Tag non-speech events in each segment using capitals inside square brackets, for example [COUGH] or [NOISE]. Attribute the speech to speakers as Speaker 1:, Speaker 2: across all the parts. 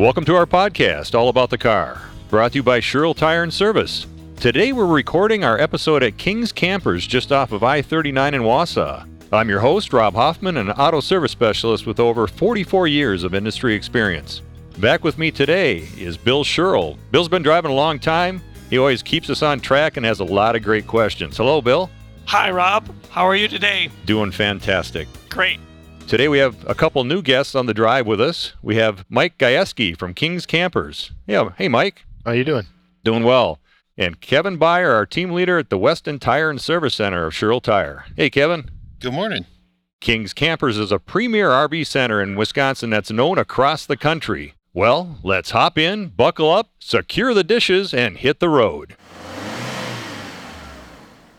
Speaker 1: Welcome to our podcast, All About the Car, brought to you by Sherrill Tire and Service. Today we're recording our episode at King's Campers just off of I 39 in Wausau. I'm your host, Rob Hoffman, an auto service specialist with over 44 years of industry experience. Back with me today is Bill Sherrill. Bill's been driving a long time. He always keeps us on track and has a lot of great questions. Hello, Bill.
Speaker 2: Hi, Rob. How are you today?
Speaker 1: Doing fantastic.
Speaker 2: Great.
Speaker 1: Today we have a couple new guests on the drive with us. We have Mike Gajewski from King's Campers. Yeah, hey Mike.
Speaker 3: How you doing?
Speaker 1: Doing well. And Kevin Byer, our team leader at the Weston Tire and Service Center of Sherrill Tire. Hey Kevin.
Speaker 4: Good morning.
Speaker 1: King's Campers is a premier RV center in Wisconsin that's known across the country. Well, let's hop in, buckle up, secure the dishes, and hit the road.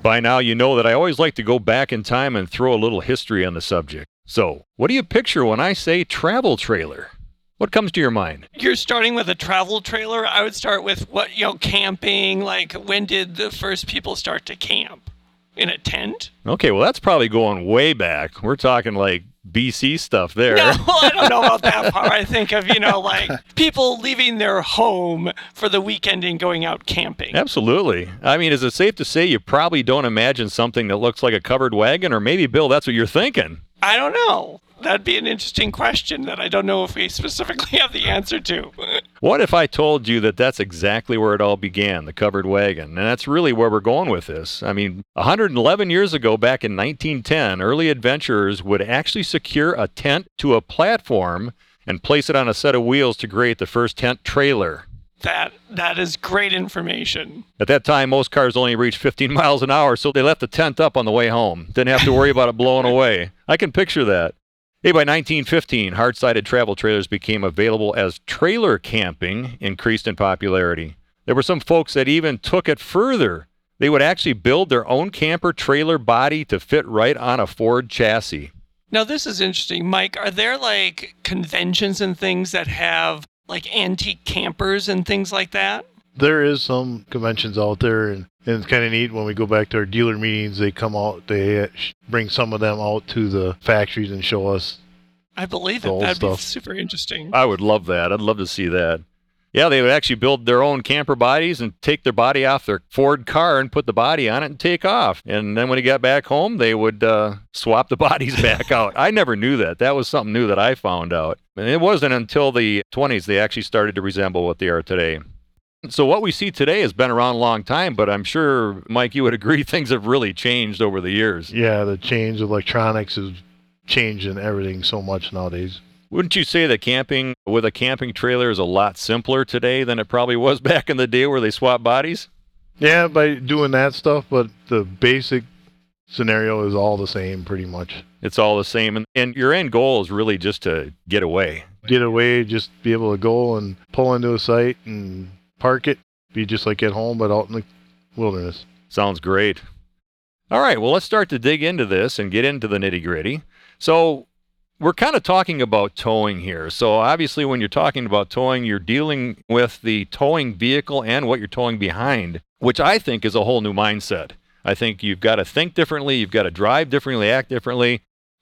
Speaker 1: By now, you know that I always like to go back in time and throw a little history on the subject. So, what do you picture when I say travel trailer? What comes to your mind?
Speaker 2: You're starting with a travel trailer. I would start with what, you know, camping. Like, when did the first people start to camp? In a tent?
Speaker 1: Okay, well, that's probably going way back. We're talking like BC stuff there.
Speaker 2: No, [LAUGHS] I don't know about that part. I think of, you know, like people leaving their home for the weekend and going out camping.
Speaker 1: Absolutely. I mean, is it safe to say you probably don't imagine something that looks like a covered wagon? Or maybe, Bill, that's what you're thinking.
Speaker 2: I don't know. That'd be an interesting question that I don't know if we specifically [LAUGHS] have the answer to.
Speaker 1: What if I told you that that's exactly where it all began, the covered wagon? And that's really where we're going with this. I mean, 111 years ago, back in 1910, early adventurers would actually secure a tent to a platform and place it on a set of wheels to create the first tent trailer.
Speaker 2: That that is great information.
Speaker 1: At that time, most cars only reached 15 miles an hour, so they left the tent up on the way home. Didn't have to worry about it blowing away. I can picture that. Hey, by 1915, hard sided travel trailers became available as trailer camping increased in popularity. There were some folks that even took it further. They would actually build their own camper trailer body to fit right on a Ford chassis.
Speaker 2: Now this is interesting, Mike. Are there like conventions and things that have like antique campers and things like that?
Speaker 3: There is some conventions out there, and, and it's kind of neat when we go back to our dealer meetings. They come out, they uh, bring some of them out to the factories and show us.
Speaker 2: I believe
Speaker 3: The
Speaker 2: it. That'd be super interesting.
Speaker 1: I would love that. I'd love to see that. Yeah, they would actually build their own camper bodies and take their body off their Ford car and put the body on it and take off. And then when he got back home, they would uh, swap the [LAUGHS] bodies back out. I never knew that. That was something new that I found out. And it wasn't until the 20s they actually started to resemble what they are today. So what we see today has been around a long time, but I'm sure, Mike, you would [LAUGHS] agree things have really changed over the years.
Speaker 3: Yeah, the change of electronics is changing everything so much nowadays.
Speaker 1: Wouldn't you say that camping with a camping trailer is a lot simpler today than it probably was [LAUGHS] back in the day where they swapped bodies?
Speaker 3: Yeah, by doing that stuff, but the basic scenario is all the same pretty much.
Speaker 1: It's all the same. And, and your end goal is really just to get away.
Speaker 3: Get away, just be able to go and pull into a site and park it, be just like at home, but out in the wilderness.
Speaker 1: Sounds great. All right, well, let's start to dig into this and get into the nitty gritty. So, we're kind of talking about towing here. So, obviously, when you're talking about towing, you're dealing with the towing vehicle and what you're towing behind, which I think is a whole new mindset. I think you've got to think differently, you've got to drive differently, act differently.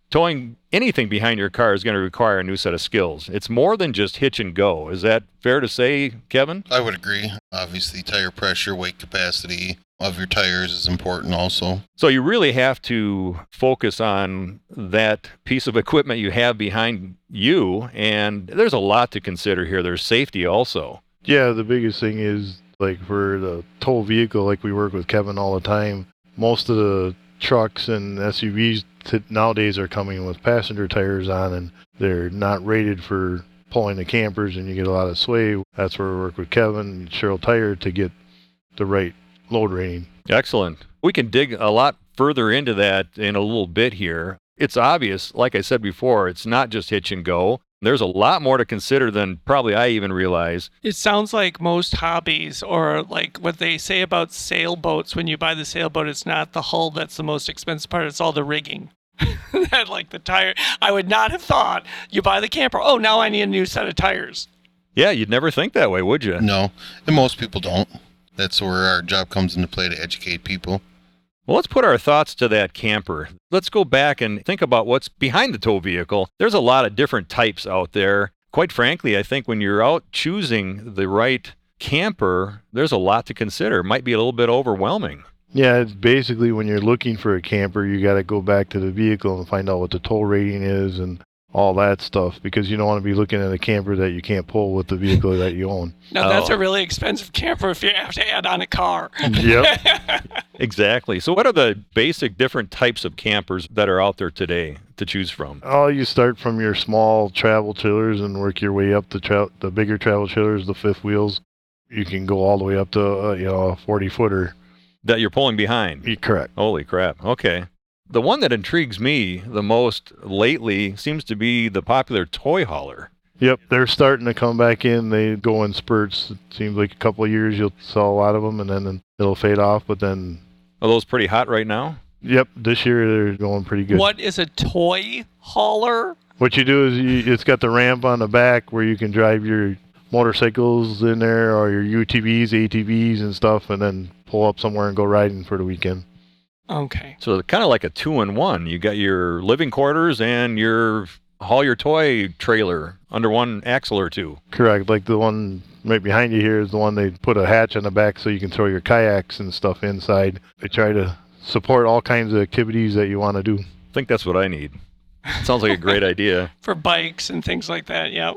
Speaker 1: Towing anything behind your car is going to require a new set of skills. It's more than just hitch and go. Is that fair to say, Kevin?
Speaker 4: I would agree. Obviously, tire pressure, weight capacity of your tires is important also.
Speaker 1: So you really have to focus on that piece of equipment you have behind you, and there's a lot to consider here. There's safety also.
Speaker 3: Yeah, the biggest thing is like for the tow vehicle, like we work with Kevin all the time. Most of the trucks and SUVs t- nowadays are coming with passenger tires on, and they're not rated for pulling the campers, and you get a lot of sway. That's where we work with Kevin and Sherrill Tire to get the right load rating.
Speaker 1: Excellent. We can dig a lot further into that in a little bit here. It's obvious, like I said before, it's not just hitch and go. There's a lot more to consider than probably I even realize.
Speaker 2: It sounds like most hobbies, or like what they say about sailboats when you buy the sailboat, it's not the hull that's the most expensive part, it's all the rigging. [LAUGHS] that, like the tire. I would not have thought you buy the camper, oh, now I need a new set of tires.
Speaker 1: Yeah, you'd never think that way, would you?
Speaker 4: No, and most people don't. That's where our job comes into play to educate people.
Speaker 1: Well, let's put our thoughts to that camper. Let's go back and think about what's behind the tow vehicle. There's a lot of different types out there. quite frankly, I think when you're out choosing the right camper, there's a lot to consider. It might be a little bit overwhelming.
Speaker 3: Yeah, it's basically when you're looking for a camper, you got to go back to the vehicle and find out what the tow rating is and all that stuff because you don't want to be looking at a camper that you can't pull with the vehicle that you own.
Speaker 2: Now that's
Speaker 1: Oh.
Speaker 2: a really expensive camper if you have to add on a car.
Speaker 3: Yep. [LAUGHS]
Speaker 1: Exactly. So, what are the basic different types of campers that are out there today to choose from?
Speaker 3: Oh, you start from your small travel trailers and work your way up to tra- the bigger travel trailers, the fifth wheels. You can go all the way up to uh, you know a 40 footer.
Speaker 1: That you're pulling behind?
Speaker 3: You're correct.
Speaker 1: Holy crap. Okay. The one that intrigues me the most lately seems to be the popular toy hauler.
Speaker 3: Yep, they're starting to come back in. They go in spurts. It seems like a couple of years you'll sell a lot of them, and then it'll fade off. But then,
Speaker 1: Are those pretty hot right now?
Speaker 3: yep, this year they're going pretty good.
Speaker 2: What is a toy hauler?
Speaker 3: What you do is you, it's got the ramp on the back where you can drive your motorcycles in there or your UTVs, ATVs, and stuff, and then pull up somewhere and go riding for the weekend.
Speaker 2: Okay.
Speaker 1: So, kind of like a two in one. You got your living quarters and your haul your toy trailer under one axle or two.
Speaker 3: Correct. Like the one right behind you here is the one they put a hatch on the back so you can throw your kayaks and stuff inside. They try to support all kinds of activities that you want to do.
Speaker 1: I think that's what I need. Sounds like a great [LAUGHS] idea.
Speaker 2: For bikes and things like that. Yeah.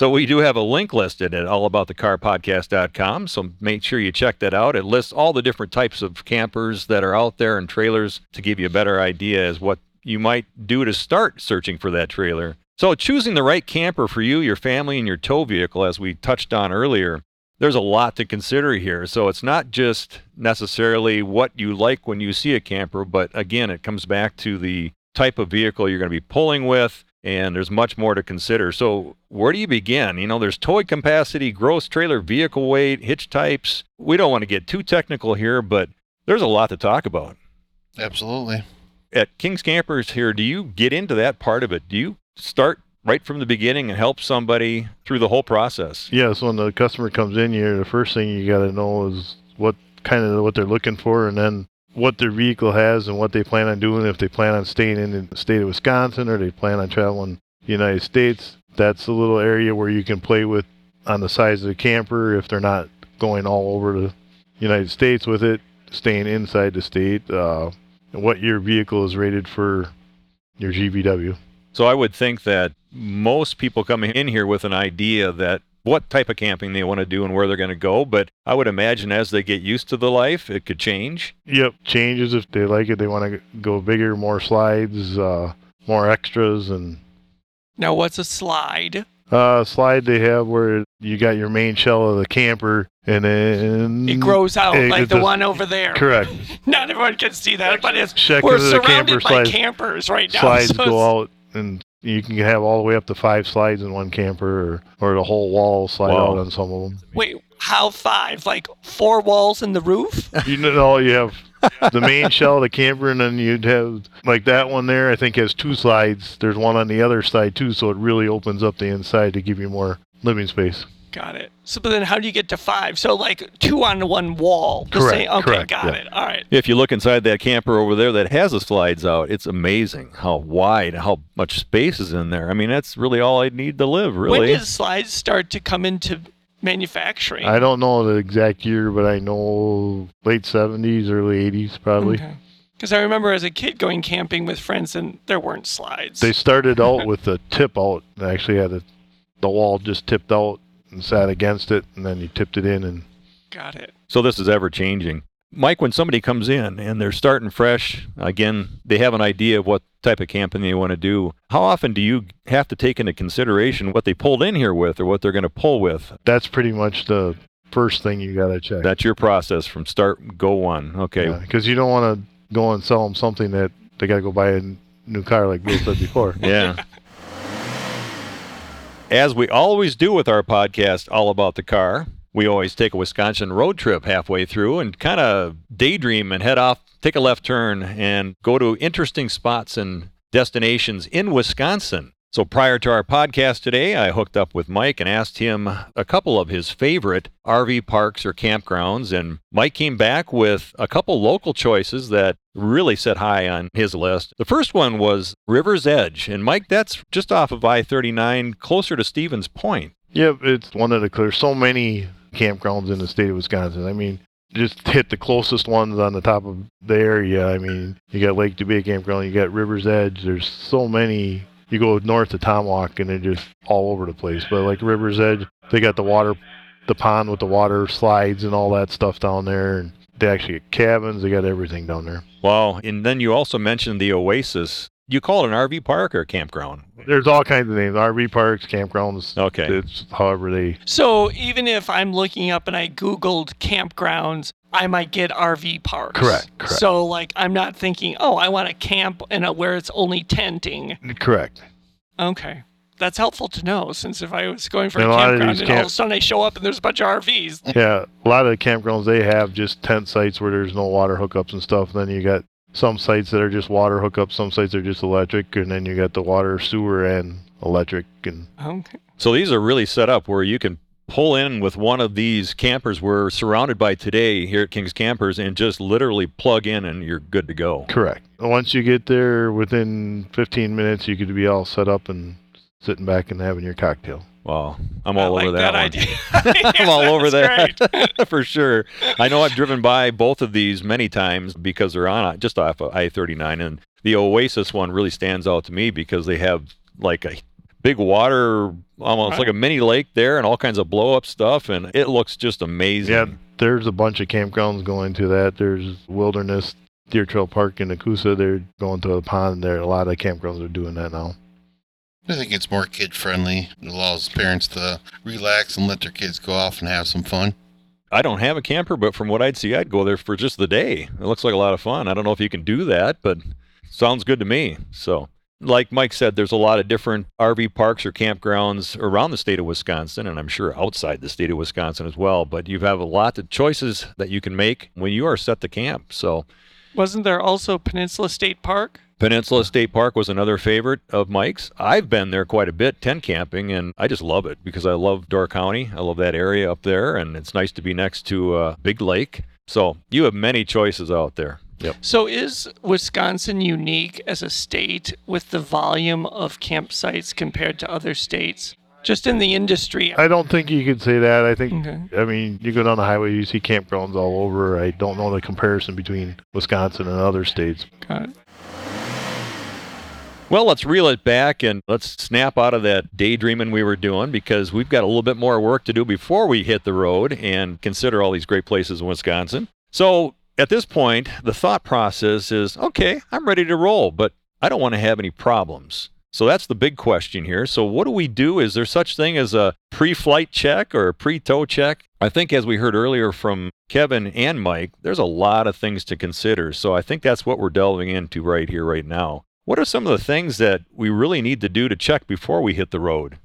Speaker 1: So we do have a link listed at allaboutthecarpodcast.com. So make sure you check that out. It lists all the different types of campers that are out there and trailers to give you a better idea as what you might do to start searching for that trailer. So choosing the right camper for you, your family, and your tow vehicle, as we touched on earlier, there's a lot to consider here. So it's not just necessarily what you like when you see a camper, but again, it comes back to the type of vehicle you're going to be pulling with, and there's much more to consider. So, where do you begin? You know, there's towing capacity, gross trailer vehicle weight, hitch types. We don't want to get too technical here, but there's a lot to talk about.
Speaker 4: Absolutely.
Speaker 1: At King's Campers here, do you get into that part of it? Do you start right from the beginning and help somebody through the whole process?
Speaker 3: Yes, when the customer comes in here, the first thing you got to know is what kind of what they're looking for, and then what their vehicle has and what they plan on doing. If they plan on staying in the state of Wisconsin or they plan on traveling the United States, that's a little area where you can play with on the size of the camper. If they're not going all over the United States with it, staying inside the state, uh, and what your vehicle is rated for your GVW.
Speaker 1: So I would think that most people coming in here with an idea that what type of camping they want to do and where they're going to go, but I would imagine as they get used to the life, it could change.
Speaker 3: Yep, changes if they like it. They want to go bigger, more slides, uh, more extras, and
Speaker 2: Now, what's a slide?
Speaker 3: uh, slide they have where you got your main shell of the camper, and then
Speaker 2: It grows out
Speaker 3: it-
Speaker 2: like
Speaker 3: it
Speaker 2: the
Speaker 3: just-
Speaker 2: one over there.
Speaker 3: Correct. [LAUGHS]
Speaker 2: Not everyone can see that, but it's
Speaker 3: Check
Speaker 2: we're
Speaker 3: into the
Speaker 2: surrounded
Speaker 3: camper
Speaker 2: by
Speaker 3: slides.
Speaker 2: campers right now.
Speaker 3: Slides
Speaker 2: so
Speaker 3: go out, and you can have all the way up to five slides in one camper, or, or the whole wall slide
Speaker 1: Wow.
Speaker 3: out on some of them.
Speaker 2: Wait, how five? Like four walls in the roof? [LAUGHS]
Speaker 3: You know, you have the main [LAUGHS] shell of the camper, and then you'd have like that one there. I think has two slides. There's one on the other side too, so it really opens up the inside to give you more living space.
Speaker 2: Got it. So, but then how do you get to five? So, like two on one wall.
Speaker 3: Correct,
Speaker 2: same- Okay,
Speaker 3: correct,
Speaker 2: got
Speaker 3: yeah.
Speaker 2: it. All right.
Speaker 1: If you look inside that camper over there that has the slides out, it's amazing how wide, how much space is in there. I mean, that's really all I need to live, really.
Speaker 2: When did slides start to come into manufacturing?
Speaker 3: I don't know the exact year, but I know late 70s, early 80s, probably. Okay.
Speaker 2: Because I remember as a kid going camping with friends and there weren't slides.
Speaker 3: They started out [LAUGHS] with the tip out. They actually had the, the wall just tipped out and sat against it, and then you tipped it in. And
Speaker 2: Got it.
Speaker 1: So this is ever changing. Mike, when somebody comes in and they're starting fresh, again, they have an idea of what type of camping they want to do. How often do you have to take into consideration what they pulled in here with or what they're going to pull with?
Speaker 3: that's pretty much the first thing you got to check.
Speaker 1: That's your process from start, go one. Okay.
Speaker 3: Because you don't want to go and sell them something that they got to go buy a new car, like Bill said before. [LAUGHS]
Speaker 1: Yeah. As we always do with our podcast, All About the Car, we always take a Wisconsin road trip halfway through and kind of daydream and head off, take a left turn, and go to interesting spots and destinations in Wisconsin. So prior to our podcast today, I hooked up with Mike and asked him a couple of his favorite RV parks or campgrounds. And Mike came back with a couple local choices that really set high on his list. The first one was River's Edge. And Mike, that's just off of I 39, closer to Stevens Point.
Speaker 3: Yep, it's one of the there's so many campgrounds in the state of Wisconsin. I mean, just hit the closest ones on the top of the area. I mean, you got Lake Dubay campground, you got River's Edge. There's so many. You go north to Tomahawk and they're just all over the place. But like River's Edge, they got the water, the pond with the water slides and all that stuff down there. And they actually get cabins. They got everything down there.
Speaker 1: Wow. And then you also mentioned the Oasis. You call it an RV park or a campground?
Speaker 3: There's all kinds of names: RV parks, campgrounds.
Speaker 1: Okay.
Speaker 3: It's however they.
Speaker 2: So even if I'm looking up and I Googled campgrounds, I might get RV parks.
Speaker 3: Correct, correct.
Speaker 2: So like I'm not thinking, oh, I want to camp in a where it's only tenting.
Speaker 3: Correct.
Speaker 2: Okay. That's helpful to know since if I was going for
Speaker 3: And
Speaker 2: a
Speaker 3: a lot of
Speaker 2: campground
Speaker 3: these
Speaker 2: and all of a sudden I show up and there's a bunch of RVs. [LAUGHS]
Speaker 3: Yeah, a lot of the campgrounds they have just tent sites where there's no water hookups and stuff. then you got some sites that are just water hookups, some sites are just electric, and then you got the water, sewer, and electric. And
Speaker 2: Okay.
Speaker 1: So these are really set up where you can pull in with one of these campers we're surrounded by today here at King's Campers and just literally plug in and you're good to go.
Speaker 3: correct. Once you get there, within 15 minutes, you could be all set up and sitting back and having your cocktail.
Speaker 1: Wow. I'm
Speaker 2: I
Speaker 1: all
Speaker 2: like
Speaker 1: over that,
Speaker 2: idea. [LAUGHS] [LAUGHS]
Speaker 1: I'm all over
Speaker 2: That's
Speaker 1: that [LAUGHS] for sure. I know I've driven by both of these many times because they're on uh, just off of I-39, and the Oasis one really stands out to me because they have like a big water, almost
Speaker 2: Right.
Speaker 1: like a mini lake there, and all kinds of blow up stuff, and it looks just amazing.
Speaker 3: Yeah, there's a bunch of campgrounds going to that. There's Wilderness Deer Trail Park in Nekoosa. They're going to a pond there. A lot of campgrounds are doing that now.
Speaker 4: I think it's more kid friendly. It allows parents to relax and let their kids go off and have some fun.
Speaker 1: I don't have a camper, but from what I'd see, I'd go there for just the day. It looks like a lot of fun. I don't know if you can do that, but sounds good to me. So, like Mike said, there's a lot of different RV parks or campgrounds around the state of Wisconsin, and I'm sure outside the state of Wisconsin as well. But you have a lot of choices that you can make when you are set to camp. So,
Speaker 2: Wasn't there also Peninsula State Park?
Speaker 1: Peninsula State Park was another favorite of Mike's. I've been there quite a bit, tent camping, and I just love it because I love Door County. I love that area up there, and it's nice to be next to a big lake. So you have many choices out there. Yep.
Speaker 2: So is Wisconsin unique as a state with the volume of campsites compared to other states? Just in the industry.
Speaker 3: I don't think you could say that. I think
Speaker 2: Okay.
Speaker 3: I mean, you go down the highway, you see campgrounds all over. I don't know the comparison between Wisconsin and other states.
Speaker 2: Got it.
Speaker 1: Well, let's reel it back and let's snap out of that daydreaming we were doing because we've got a little bit more work to do before we hit the road and consider all these great places in Wisconsin. So at this point, the thought process is okay, I'm ready to roll, but I don't want to have any problems. So that's the big question here. So what do we do? Is there such thing as a pre-flight check or a pre-tow check? I think as we heard earlier from Kevin and Mike, there's a lot of things to consider. So I think that's what we're delving into right here right now. What are some of the things that we really need to do to check before we hit the road?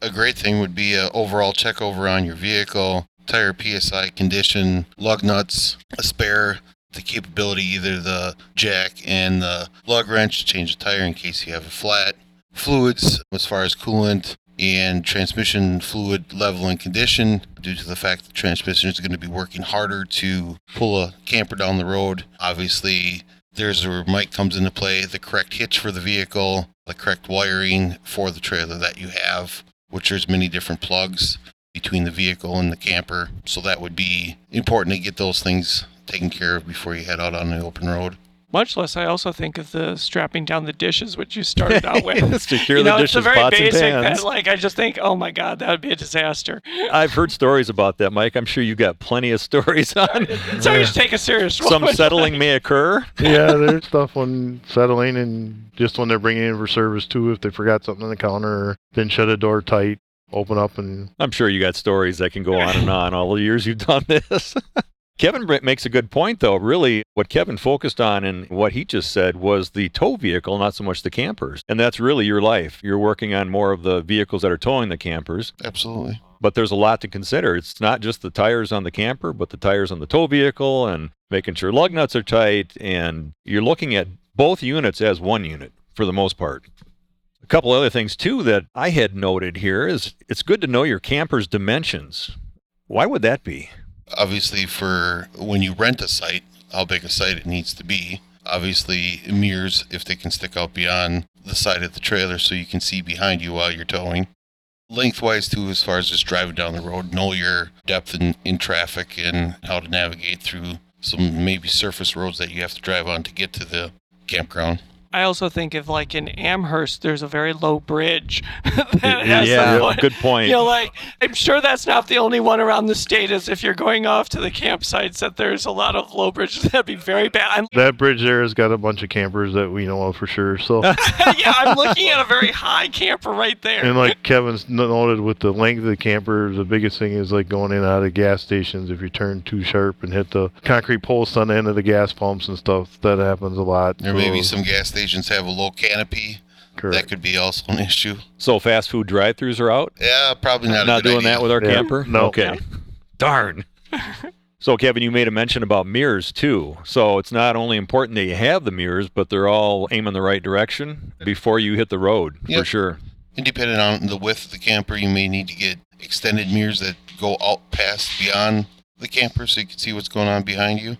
Speaker 4: A great thing would be an overall check over on your vehicle, tire PSI condition, lug nuts, a spare, the capability either the jack and the lug wrench to change the tire in case you have a flat, fluids as far as coolant and transmission fluid level and condition due to the fact the transmission is going to be working harder to pull a camper down the road. Obviously, there's where Mike comes into play, the correct hitch for the vehicle, the correct wiring for the trailer that you have, which there's many different plugs between the vehicle and the camper. So that would be important to get those things taken care of before you head out on the open road.
Speaker 2: Much less, I also think of the strapping down the dishes, which you started out with. [LAUGHS]
Speaker 1: Secure
Speaker 2: you
Speaker 1: the
Speaker 2: know, it's
Speaker 1: dishes,
Speaker 2: a very
Speaker 1: pots,
Speaker 2: basic.
Speaker 1: and
Speaker 2: that,
Speaker 1: pans.
Speaker 2: like, I just think, oh my god, that would be a disaster.
Speaker 1: I've heard stories about that, Mike. I'm sure you've got plenty of stories on [LAUGHS]
Speaker 2: So you just take a serious [LAUGHS]
Speaker 1: some
Speaker 2: one.
Speaker 1: settling may occur.
Speaker 3: yeah, there's stuff when settling and just when they're bringing in for service too. If they forgot something on the counter, or didn't shut a door tight, open up and
Speaker 1: I'm sure you got stories that can go on and on all the years you've done this. [LAUGHS] Kevin makes a good point, though. Really, what Kevin focused on and what he just said was the tow vehicle, not so much the campers. And that's really your life. You're working on more of the vehicles that are towing the campers,
Speaker 4: Absolutely.
Speaker 1: but there's a lot to consider. It's not just the tires on the camper, but the tires on the tow vehicle and making sure lug nuts are tight. And you're looking at both units as one unit for the most part. A couple other things too that I had noted here is it's good to know your camper's dimensions. Why would that be?
Speaker 4: Obviously, for when you rent a site, how big a site it needs to be. Obviously, mirrors, if they can stick out beyond the side of the trailer so you can see behind you while you're towing. Lengthwise, too, as far as just driving down the road, know your depth in, in traffic and how to navigate through some maybe surface roads that you have to drive on to get to the campground.
Speaker 2: I also think if like in Amherst, there's a very low bridge. [LAUGHS] that has
Speaker 1: yeah,
Speaker 2: some-
Speaker 1: good point.
Speaker 2: You know, like I'm sure that's not the only one around the state. Is if you're going off to the campsites, that there's a lot of low bridges. [LAUGHS] That'd be very bad. I'm,
Speaker 3: That bridge there has got a bunch of campers that we know of for sure. So, [LAUGHS]
Speaker 2: yeah, I'm looking at a very high camper right there.
Speaker 3: and like Kevin's noted with the length of the camper, the biggest thing is like going in and out of gas stations. If you turn too sharp and hit the concrete posts on the end of the gas pumps and stuff, that happens a lot.
Speaker 4: There may be some gas stations have a low canopy. That could be also an issue.
Speaker 1: So fast food drive-throughs are out.
Speaker 4: Yeah, probably not. a
Speaker 1: Not
Speaker 4: good
Speaker 1: doing
Speaker 4: idea.
Speaker 1: that with our
Speaker 3: Yeah.
Speaker 1: camper.
Speaker 3: No.
Speaker 1: Okay. Darn. [LAUGHS] So, Kevin, you made a mention about mirrors too. So, it's not only important that you have the mirrors, but they're all aiming the right direction before you hit the road, for sure.
Speaker 4: And depending on the width of the camper, you may need to get extended mirrors that go out past beyond the camper so you can see what's going on behind you.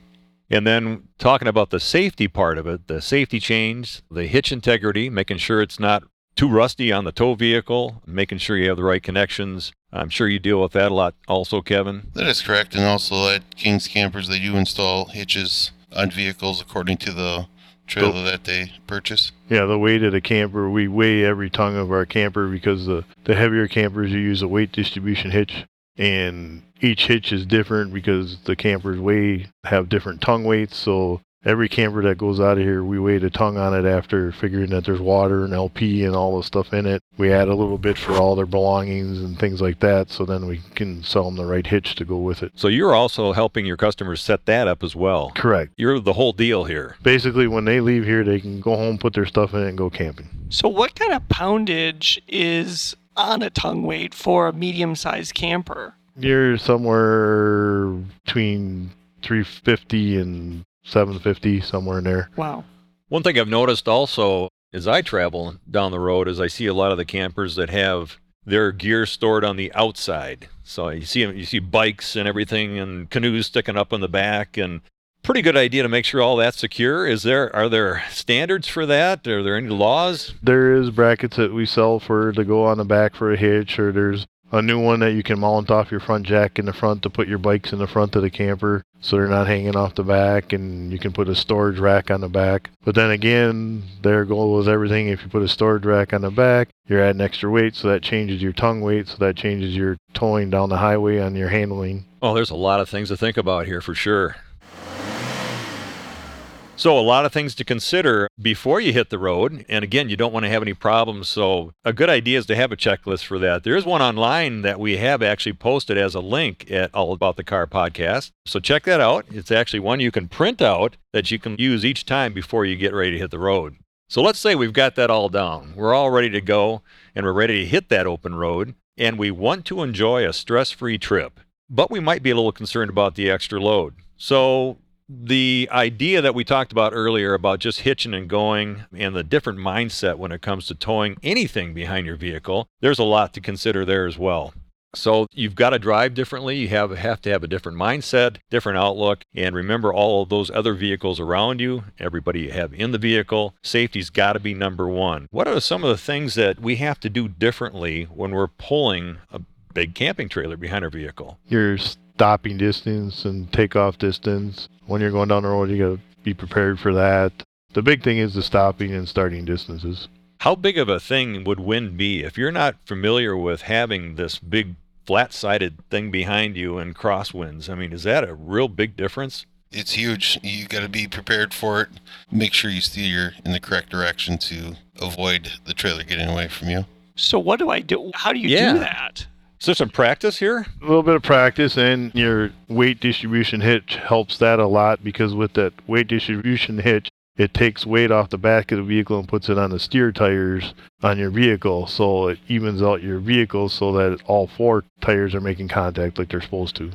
Speaker 1: And then talking about the safety part of it, the safety chains, the hitch integrity, making sure it's not too rusty on the tow vehicle, making sure you have the right connections. I'm sure you deal with that a lot also, Kevin.
Speaker 4: That is correct. And also at King's Campers, they do install hitches on vehicles according to the trailer that they purchase.
Speaker 3: Yeah, the weight of the camper, we weigh every tongue of our camper because the, the heavier campers, you use a weight distribution hitch. And each hitch is different because the campers weigh, have different tongue weights. So every camper that goes out of here, we weigh the tongue on it after figuring that there's water and LP and all the stuff in it. We add a little bit for all their belongings and things like that. So then we can sell them the right hitch to go with it.
Speaker 1: So you're also helping your customers set that up as well.
Speaker 3: Correct.
Speaker 1: You're the whole deal here.
Speaker 3: Basically, when they leave here, they can go home, put their stuff in it, and go camping.
Speaker 2: so, what kind of poundage is on a tongue weight for a medium-sized camper?
Speaker 3: You're somewhere between 350 and 750, somewhere in there.
Speaker 2: Wow.
Speaker 1: One thing I've noticed also as I travel down the road is I see a lot of the campers that have their gear stored on the outside. So you see you see bikes and everything and canoes sticking up in the back and pretty good idea to make sure all that's secure. Is there are there standards for that? Are there any laws?
Speaker 3: There is brackets that we sell for to go on the back for a hitch, or there's a new one that you can mount off your front jack in the front to put your bikes in the front of the camper so they're not hanging off the back and you can put a storage rack on the back. But then again, their goal was everything. If you put a storage rack on the back, you're adding extra weight, so that changes your tongue weight, so that changes your towing down the highway on your handling.
Speaker 1: Oh, there's a lot of things to think about here for sure. So, a lot of things to consider before you hit the road. And again, you don't want to have any problems. So, a good idea is to have a checklist for that. There is one online that we have actually posted as a link at All About the Car podcast. So, check that out. It's actually one you can print out that you can use each time before you get ready to hit the road. So, let's say we've got that all down. We're all ready to go and we're ready to hit that open road. And we want to enjoy a stress free trip but we might be a little concerned about the extra load. So, the idea that we talked about earlier about just hitching and going and the different mindset when it comes to towing anything behind your vehicle, there's a lot to consider there as well. So you've got to drive differently. You have have to have a different mindset, different outlook, and remember all of those other vehicles around you, everybody you have in the vehicle. Safety's got to be number one. What are some of the things that we have to do differently when we're pulling a big camping trailer behind our vehicle?
Speaker 3: your stopping distance and takeoff distance. When you're going down the road, you got to be prepared for that. The big thing is the stopping and starting distances.
Speaker 1: How big of a thing would wind be if you're not familiar with having this big flat sided thing behind you and crosswinds? I mean, is that a real big difference?
Speaker 4: It's huge. You got to be prepared for it. Make sure you steer in the correct direction to avoid the trailer getting away from you.
Speaker 2: So, what do I do? How do you
Speaker 1: Yeah.
Speaker 2: do that?
Speaker 1: Is there some practice here?
Speaker 3: A little bit of practice and your weight distribution hitch helps that a lot because with that weight distribution hitch, it takes weight off the back of the vehicle and puts it on the steer tires on your vehicle. So it evens out your vehicle so that all four tires are making contact like they're supposed to.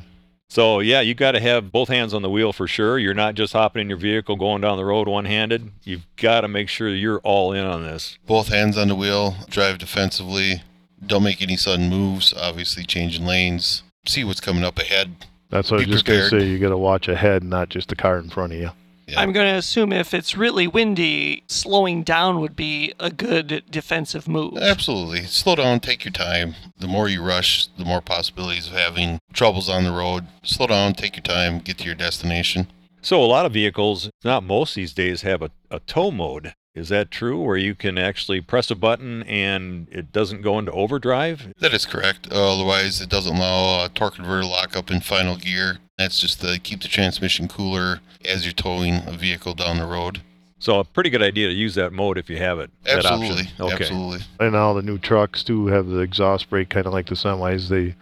Speaker 1: So yeah, you got to have both hands on the wheel for sure. You're not just hopping in your vehicle going down the road one-handed. You've got to make sure you're all in on this.
Speaker 4: Both hands on the wheel, drive defensively. Don't make any sudden moves. Obviously, changing lanes. See what's coming up ahead.
Speaker 3: That's what I
Speaker 4: Be
Speaker 3: was just going to say. You got to watch ahead, not just the car in front of you.
Speaker 4: Yeah.
Speaker 2: I'm going to assume if it's really windy, slowing down would be a good defensive move.
Speaker 4: Absolutely. Slow down, take your time. The more you rush, the more possibilities of having troubles on the road. Slow down, take your time, get to your destination.
Speaker 1: So a lot of vehicles, not most these days, have a, a tow mode. Is that true? Where you can actually press a button and it doesn't go into overdrive?
Speaker 4: That is correct. Uh, otherwise, it doesn't allow a torque converter lockup in final gear. That's just to keep the transmission cooler as you're towing a vehicle down the road.
Speaker 1: So a pretty good idea to use that mode if you have it. that.
Speaker 4: Absolutely.
Speaker 1: Okay.
Speaker 4: Absolutely.
Speaker 3: And now the new trucks too have the exhaust brake, kind of like the semis. They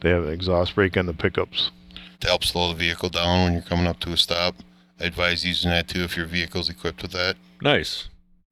Speaker 3: they have an exhaust brake on the pickups.
Speaker 4: To help slow the vehicle down when you're coming up to a stop, I advise using that too if your vehicle's equipped with that.
Speaker 1: Nice.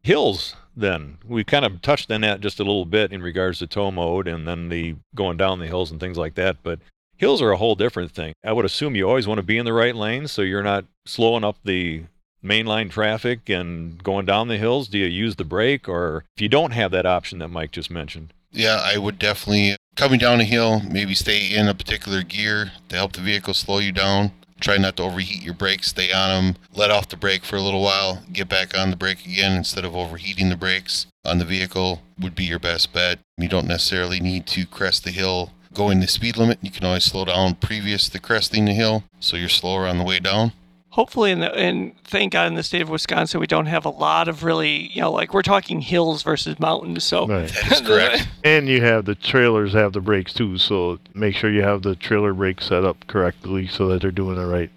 Speaker 1: Hills, then. We kind of touched on that just a little bit in regards to tow mode and then the going down the hills and things like that. But hills are a whole different thing. I would assume you always want to be in the right lane so you're not slowing up the mainline traffic and going down the hills. Do you use the brake or if you don't have that option that Mike just mentioned?
Speaker 4: Yeah, I would definitely coming down a hill, maybe stay in a particular gear to help the vehicle slow you down. Try not to overheat your brakes, stay on them, let off the brake for a little while, get back on the brake again instead of overheating the brakes on the vehicle would be your best bet. You don't necessarily need to crest the hill going the speed limit. You can always slow down previous to cresting the hill so you're slower on the way down.
Speaker 2: Hopefully, in the, and thank God in the state of Wisconsin, we don't have a lot of really, you know, like we're talking hills versus mountains. So
Speaker 3: Right.
Speaker 4: That is correct. [LAUGHS]
Speaker 3: And you have the trailers have the brakes too, so make sure you have the trailer brakes set up correctly so that they're doing it right,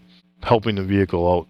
Speaker 3: helping the vehicle out.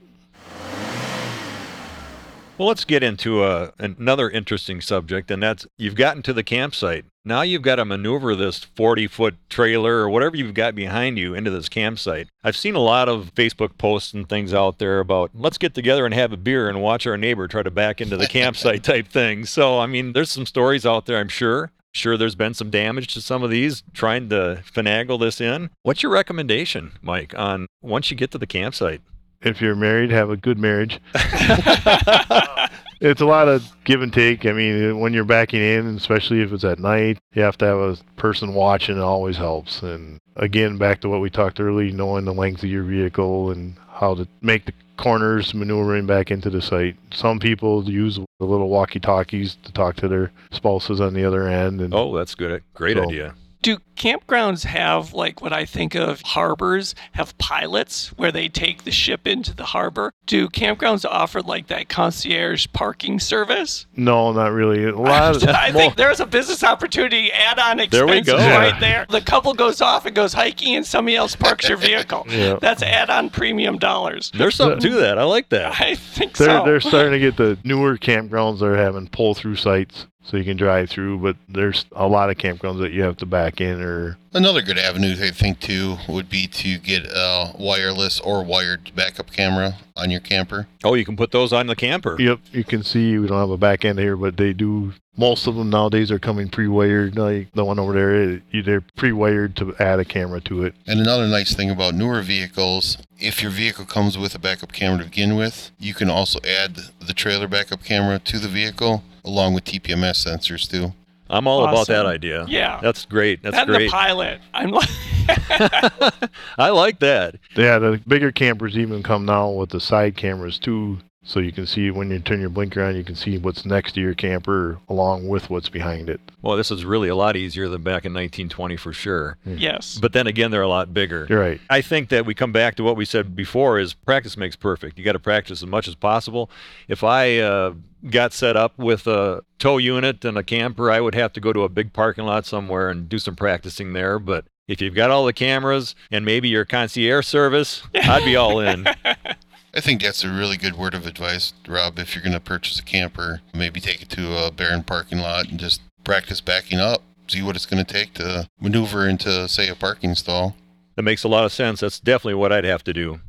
Speaker 1: Well, let's get into uh, a, another interesting subject, and that's you've gotten to the campsite. Now you've got to maneuver this 40 foot trailer or whatever you've got behind you into this campsite. I've seen a lot of Facebook posts and things out there about let's get together and have a beer and watch our neighbor try to back into the [LAUGHS] campsite type thing. So, I mean, there's some stories out there, I'm sure. Sure, there's been some damage to some of these trying to finagle this in. What's your recommendation, Mike, on once you get to the campsite?
Speaker 3: If you're married, have a good marriage. [LAUGHS] [LAUGHS] It's a lot of give and take. I mean, when you're backing in, especially if it's at night, you have to have a person watching. It always helps. And again, back to what we talked earlier, knowing the length of your vehicle and how to make the corners maneuvering back into the site. Some people use the little walkie-talkies to talk to their spouses on the other end. And
Speaker 1: Oh, that's good. Great
Speaker 3: So-
Speaker 1: idea.
Speaker 2: Do campgrounds have like what I think of harbors have pilots where they take the ship into the harbor? Do campgrounds offer like that concierge parking service?
Speaker 3: no, not really. A [LAUGHS] lot of
Speaker 2: I think there's a business opportunity add-on
Speaker 1: There we
Speaker 2: expenses
Speaker 1: go.
Speaker 2: right there. The couple goes off and goes hiking, and somebody else parks your vehicle. [LAUGHS]
Speaker 3: Yeah.
Speaker 2: That's add-on premium dollars.
Speaker 1: There's something to that. I like that.
Speaker 2: I think
Speaker 3: They're
Speaker 2: so.
Speaker 3: they're starting to [LAUGHS] get the newer campgrounds. They're having pull through sites so you can drive through, but there's a lot of campgrounds that you have to back in or
Speaker 4: Another good avenue, I think, too, would be to get a wireless or wired backup camera on your camper.
Speaker 1: Oh, you can put those on the camper.
Speaker 3: Yep, you can see we don't have a back end here, but they do. Most of them nowadays are coming pre-wired. Like the one over there, it- they're pre-wired to add a camera to it.
Speaker 4: And another nice thing about newer vehicles, if your vehicle comes with a backup camera to begin with, you can also add the trailer backup camera to the vehicle along with TPMS sensors, too.
Speaker 1: I'm all about that idea.
Speaker 2: Yeah.
Speaker 1: That's great. That's
Speaker 2: and
Speaker 1: great.
Speaker 2: the pilot. I'm like, [LAUGHS]
Speaker 1: I like that.
Speaker 3: Yeah, the bigger campers even come now with the side cameras too, so you can see when you turn your blinker on, you can see what's next to your camper along with what's behind it.
Speaker 1: Well, this is really a lot easier than back in 1920 for sure.
Speaker 2: yes.
Speaker 1: But then again, they're a lot bigger.
Speaker 3: You're right.
Speaker 1: I think that we come back to what we said before is practice makes perfect. You got to practice as much as possible. If I uh, got set up with a tow unit and a camper, I would have to go to a big parking lot somewhere and do some practicing there. But if you've got all the cameras and maybe your concierge service, I'd be all in. [LAUGHS]
Speaker 4: I think that's a really good word of advice, Rob. If you're going to purchase a camper, maybe take it to a barren parking lot and just practice backing up. See what it's going to take to maneuver into, say, a parking stall.
Speaker 1: That makes a lot of sense. That's definitely what I'd have to do.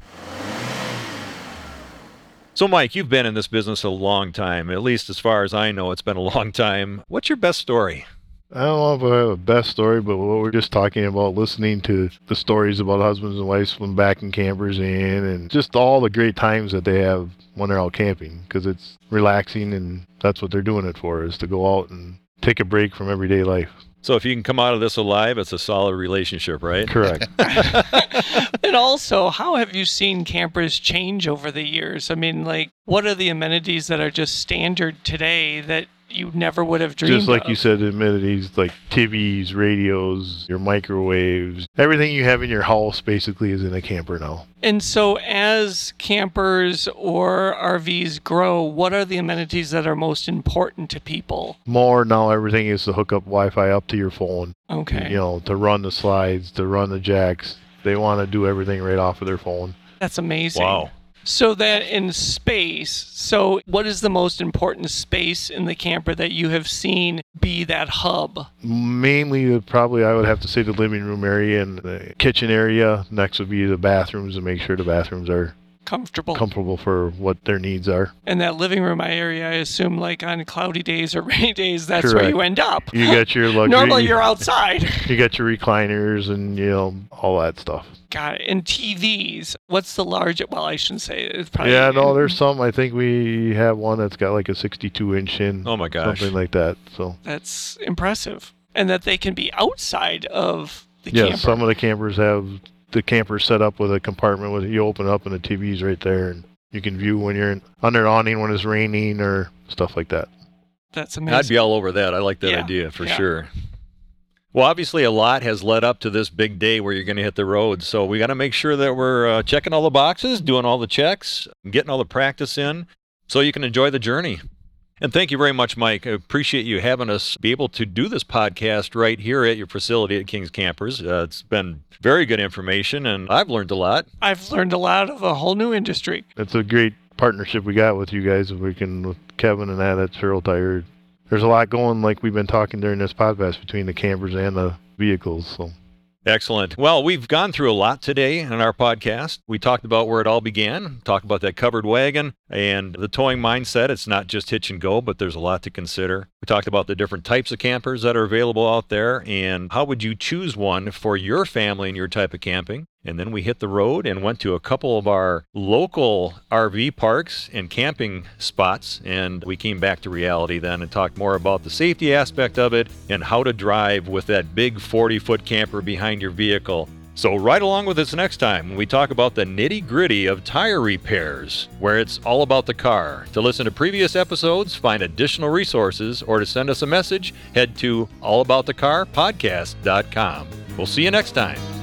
Speaker 1: So, Mike, you've been in this business a long time. At least as far as I know, it's been a long time. What's your best story?
Speaker 3: I don't know if I have a best story, but what we're just talking about, listening to the stories about husbands and wives from back in campers in, and just all the great times that they have when they're out camping, because it's relaxing, and that's what they're doing it for, is to go out and take a break from everyday life.
Speaker 1: So if you can come out of this alive, it's a solid relationship, right?
Speaker 3: Correct. [LAUGHS]
Speaker 2: and also, how have you seen campers change over the years? I mean, like, what are the amenities that are just standard today that you never would have dreamed
Speaker 3: Just like
Speaker 2: of?
Speaker 3: you said, amenities like TVs, radios, your microwaves, everything you have in your house basically is in a camper now.
Speaker 2: And so, as campers or RVs grow, what are the amenities that are most important to people?
Speaker 3: More now, everything is to hook up Wi-Fi up to your phone.
Speaker 2: Okay.
Speaker 3: You know, to run the slides, to run the jacks. They want to do everything right off of their phone.
Speaker 2: That's amazing.
Speaker 1: Wow.
Speaker 2: So that in space, so what is the most important space in the camper that you have seen be that hub?
Speaker 3: Mainly, probably, I would have to say the living room area and the kitchen area. Next would be the bathrooms to make sure the bathrooms are
Speaker 2: Comfortable.
Speaker 3: comfortable for what their needs are.
Speaker 2: and that living room area, I assume, like on cloudy days or [LAUGHS] rainy days, that's where you end up.
Speaker 3: You got your [LAUGHS] luxury.
Speaker 2: Normally, you're outside. [LAUGHS]
Speaker 3: You got your recliners and you know all that stuff.
Speaker 2: Got it. And TVs. What's the large? Well, I shouldn't say it. it's probably.
Speaker 3: Yeah, no, there's some. I think we have one that's got like a 62 inch in,
Speaker 1: Oh my gosh.
Speaker 3: something like that. So
Speaker 2: That's impressive, and that they can be outside of the
Speaker 3: yeah,
Speaker 2: camper.
Speaker 3: some of the campers have the camper set up with a compartment with you open up and the TV's right there, and you can view when you're in, under awning when it's raining or stuff like that.
Speaker 2: That's amazing.
Speaker 1: I'd be all over that. I like that
Speaker 2: Yeah,
Speaker 1: idea for
Speaker 2: yeah.
Speaker 1: sure. Well, obviously, a lot has led up to this big day where you're going to hit the road. So we got to make sure that we're uh, checking all the boxes, doing all the checks, getting all the practice in so you can enjoy the journey. And thank you very much, Mike. I appreciate you having us be able to do this podcast right here at your facility at King's Campers. Uh, it's been very good information, and I've learned a lot.
Speaker 2: I've learned a lot of a whole new industry.
Speaker 3: It's a great partnership we got with you guys. We can with Kevin and that at Sherrill Tire. There's a lot going, like we've been talking during this podcast, between the campers and the vehicles. So
Speaker 1: Excellent. Well, we've gone through a lot today in our podcast. We talked about where it all began, talked about that covered wagon and the towing mindset. It's not just hitch and go, but there's a lot to consider. We talked about the different types of campers that are available out there and how would you choose one for your family and your type of camping. And then we hit the road and went to a couple of our local RV parks and camping spots. And we came back to reality then and talked more about the safety aspect of it and how to drive with that big 40 foot camper behind your vehicle. So, right along with us next time when we talk about the nitty gritty of tire repairs, where it's all about the car. To listen to previous episodes, find additional resources, or to send us a message, head to allaboutthecarpodcast.com. We'll see you next time.